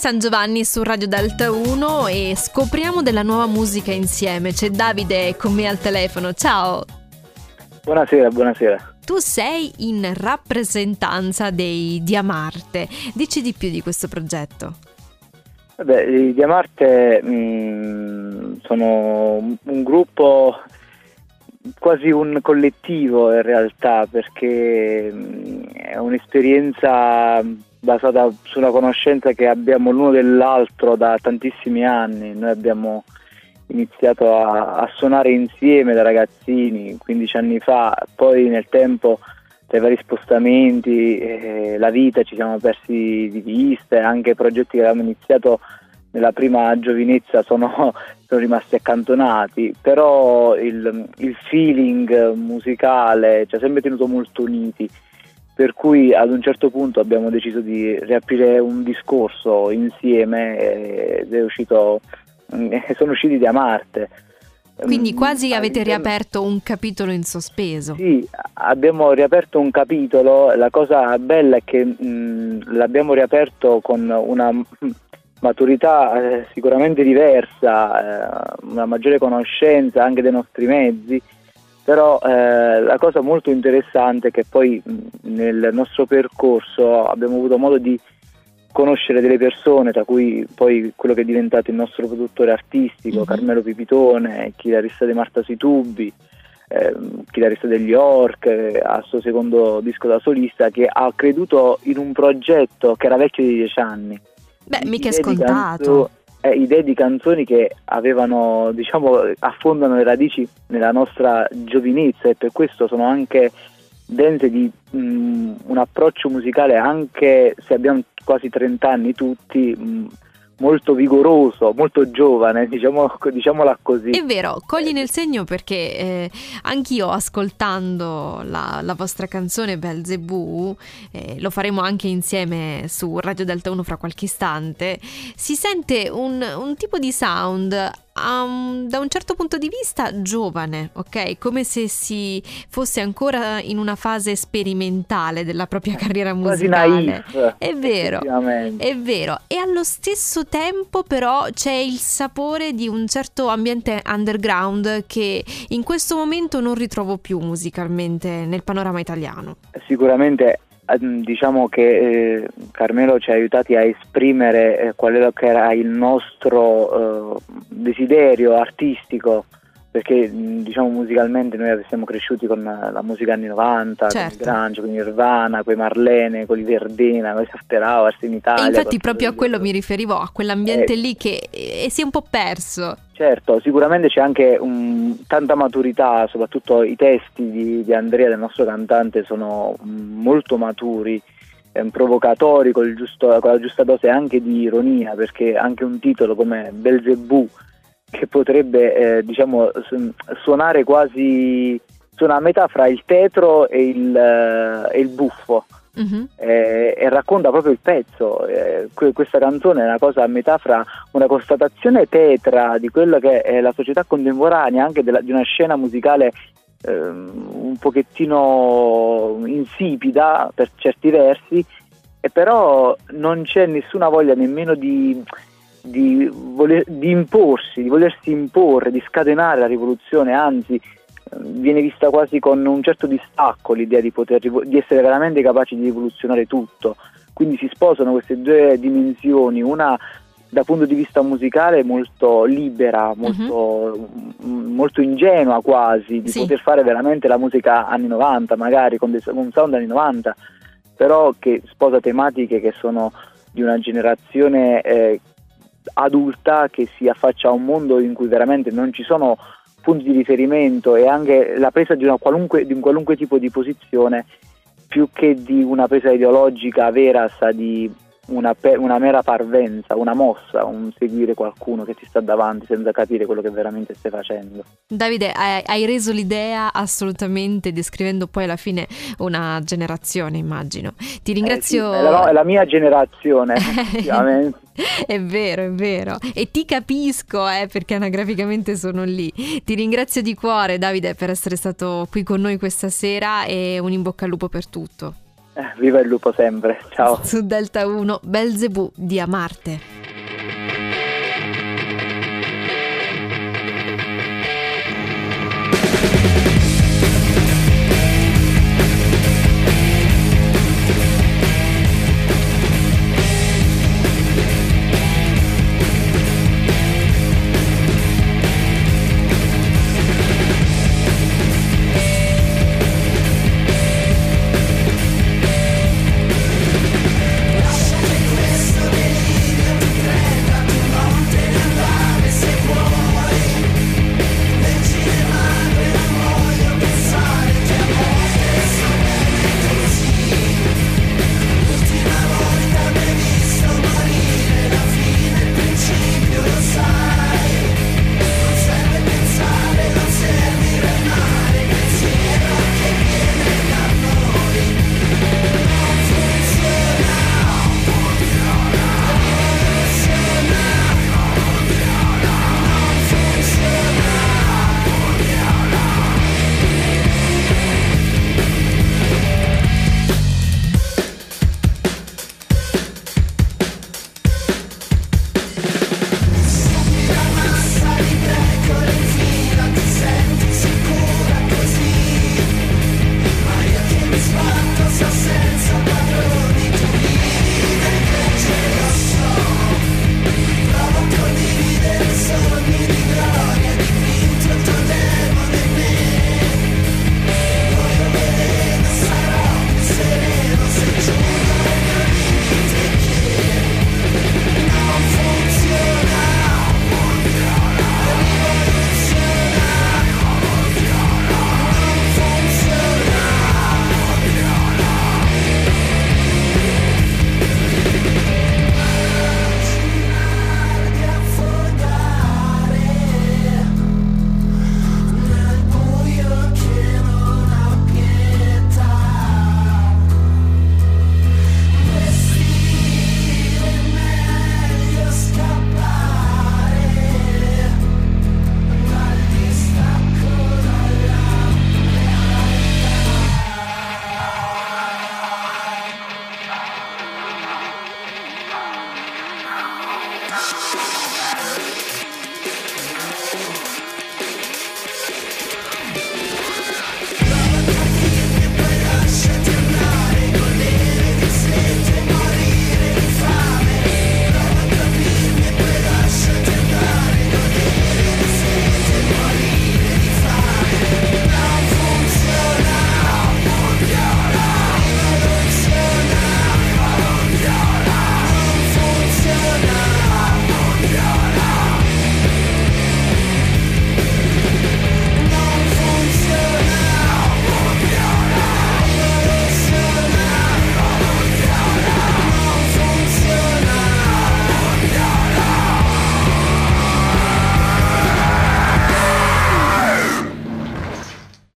San Giovanni su Radio Delta 1 e scopriamo della nuova musica insieme. C'è Davide con me al telefono. Ciao. Buonasera, buonasera. Tu sei in rappresentanza dei Diamarte. Dici di più di questo progetto. Vabbè, i Diamarte mh, mm, sono un gruppo quasi un collettivo in realtà perché mm, è un'esperienza basata su una conoscenza che abbiamo l'uno dell'altro da tantissimi anni. Noi abbiamo iniziato a, a suonare insieme da ragazzini 15 anni fa, poi nel tempo tra i vari spostamenti, eh, la vita ci siamo persi di vista e anche progetti che avevamo iniziato nella prima giovinezza sono, sono rimasti accantonati, però il, il, feeling musicale ci ha sempre tenuto molto uniti, per cui ad un certo punto abbiamo deciso di riaprire un discorso insieme ed è uscito, sono usciti da Marte. Quindi quasi avete riaperto un capitolo in sospeso. Sì, abbiamo riaperto un capitolo, la cosa bella è che mh, l'abbiamo riaperto con una maturità eh, sicuramente diversa, eh, una maggiore conoscenza anche dei nostri mezzi, però eh, la cosa molto interessante è che poi nel nostro percorso abbiamo avuto modo di conoscere delle persone, tra cui poi quello che è diventato il nostro produttore artistico, mm-hmm. Carmelo Pipitone, chitarrista di Marta sui tubi, eh, chitarrista degli York, eh, al suo secondo disco da solista, che ha creduto in un progetto che era vecchio di dieci anni Beh, mica è scontato. Eh, idee di canzoni che avevano, diciamo, affondano le radici nella nostra giovinezza e per questo sono anche dense di mh, mm, un approccio musicale anche se abbiamo quasi 30 anni tutti mh, mm, molto vigoroso, molto giovane, diciamo, diciamola così. È vero, cogli nel segno perché eh, anch'io ascoltando la, la, vostra canzone Belzebù, eh, lo faremo anche insieme su Radio Delta 1 fra qualche istante, si sente un, un tipo di sound um, da un certo punto di vista giovane, ok? Come se si fosse ancora in una fase sperimentale della propria carriera musicale. È vero, è vero. E allo stesso tempo però c'è il sapore di un certo ambiente underground che in questo momento non ritrovo più musicalmente nel panorama italiano. Sicuramente diciamo che eh, Carmelo ci ha aiutati a esprimere eh, qual era il nostro eh, desiderio artistico perché diciamo musicalmente noi siamo cresciuti con la musica anni 90, certo. con il Grange, con Nirvana, con i Marlene, con i Verdena, con i Safterao, in Italia. E infatti proprio a quello mi riferivo, a quell'ambiente eh, lì che eh, si è un po' perso. Certo, sicuramente c'è anche un, tanta maturità, soprattutto i testi di, di Andrea, del nostro cantante, sono molto maturi provocatori con, giusto, con, la giusta dose anche di ironia perché anche un titolo come Belzebù che potrebbe eh, diciamo, suonare quasi suona a metà fra il tetro e il, uh, e il buffo uh-huh. eh, e racconta proprio il pezzo eh, que- questa canzone è una cosa a metà fra una constatazione tetra di quello che è la società contemporanea anche della, di una scena musicale ehm, un pochettino insipida per certi versi e però non c'è nessuna voglia nemmeno di di, voler, di imporsi, di volersi imporre, di scatenare la rivoluzione, anzi viene vista quasi con un certo distacco l'idea di, poter, di essere veramente capaci di rivoluzionare tutto. Quindi si sposano queste due dimensioni, una dal punto di vista musicale molto libera, molto, uh-huh. molto ingenua quasi, di sì. poter fare veramente la musica anni 90, magari con, dei, con un sound anni 90, però che sposa tematiche che sono di una generazione eh, adulta che si affaccia a un mondo in cui veramente non ci sono punti di riferimento e anche la presa di, qualunque, di un qualunque tipo di posizione più che di una presa ideologica vera sa di una, una, mera parvenza, una mossa, un seguire qualcuno che ti sta davanti senza capire quello che veramente stai facendo. Davide, hai, hai reso l'idea assolutamente descrivendo poi alla fine una generazione, immagino. Ti ringrazio. Eh sì, è, la, è, la, mia generazione, effettivamente. è vero, è vero. E ti capisco, eh, perché anagraficamente sono lì. Ti ringrazio di cuore, Davide, per essere stato qui con noi questa sera e un in bocca al lupo per tutto. Viva il lupo sempre, ciao. Su Delta 1, Belzebù di Amarte.